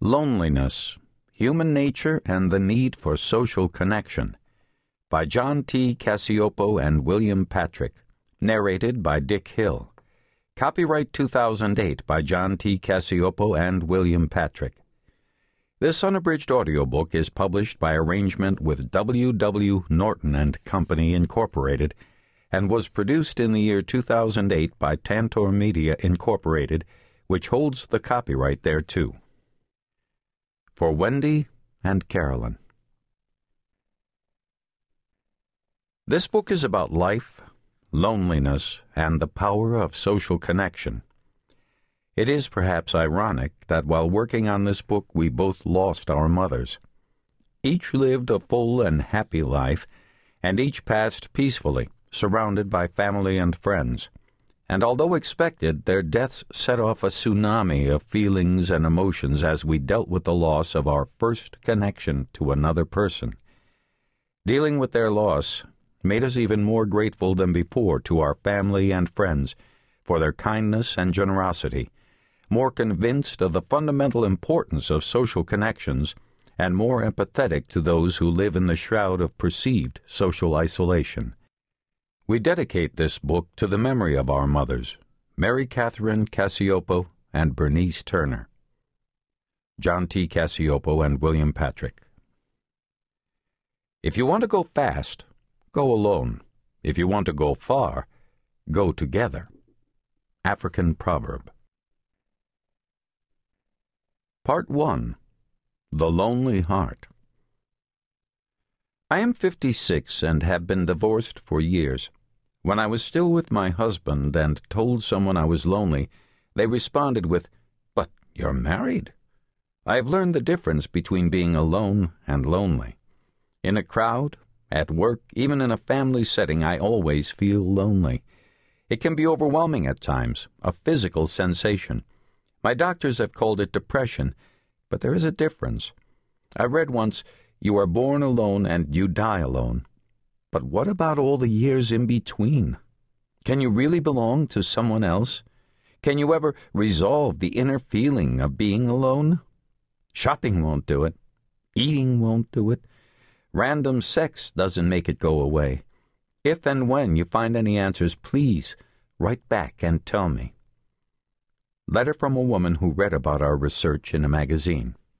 Loneliness Human Nature and the Need for Social Connection by John T. Cacioppo and William Patrick. Narrated by Dick Hill. Copyright 2008 by John T. Cacioppo and William Patrick. This unabridged audiobook is published by arrangement with W. W. Norton and Company, Incorporated, and was produced in the year 2008 by Tantor Media, Incorporated, which holds the copyright thereto. For Wendy and Carolyn. This book is about life, loneliness, and the power of social connection. It is perhaps ironic that while working on this book we both lost our mothers. Each lived a full and happy life, and each passed peacefully, surrounded by family and friends and although expected, their deaths set off a tsunami of feelings and emotions as we dealt with the loss of our first connection to another person. Dealing with their loss made us even more grateful than before to our family and friends for their kindness and generosity, more convinced of the fundamental importance of social connections, and more empathetic to those who live in the shroud of perceived social isolation. We dedicate this book to the memory of our mothers, Mary Catherine Cacioppo and Bernice Turner. John T. Cacioppo and William Patrick. If you want to go fast, go alone. If you want to go far, go together. African Proverb. Part 1 The Lonely Heart. I am 56 and have been divorced for years. When I was still with my husband and told someone I was lonely, they responded with, But you're married. I have learned the difference between being alone and lonely. In a crowd, at work, even in a family setting, I always feel lonely. It can be overwhelming at times, a physical sensation. My doctors have called it depression, but there is a difference. I read once, You are born alone and you die alone. But what about all the years in between? Can you really belong to someone else? Can you ever resolve the inner feeling of being alone? Shopping won't do it. Eating won't do it. Random sex doesn't make it go away. If and when you find any answers, please write back and tell me. Letter from a woman who read about our research in a magazine.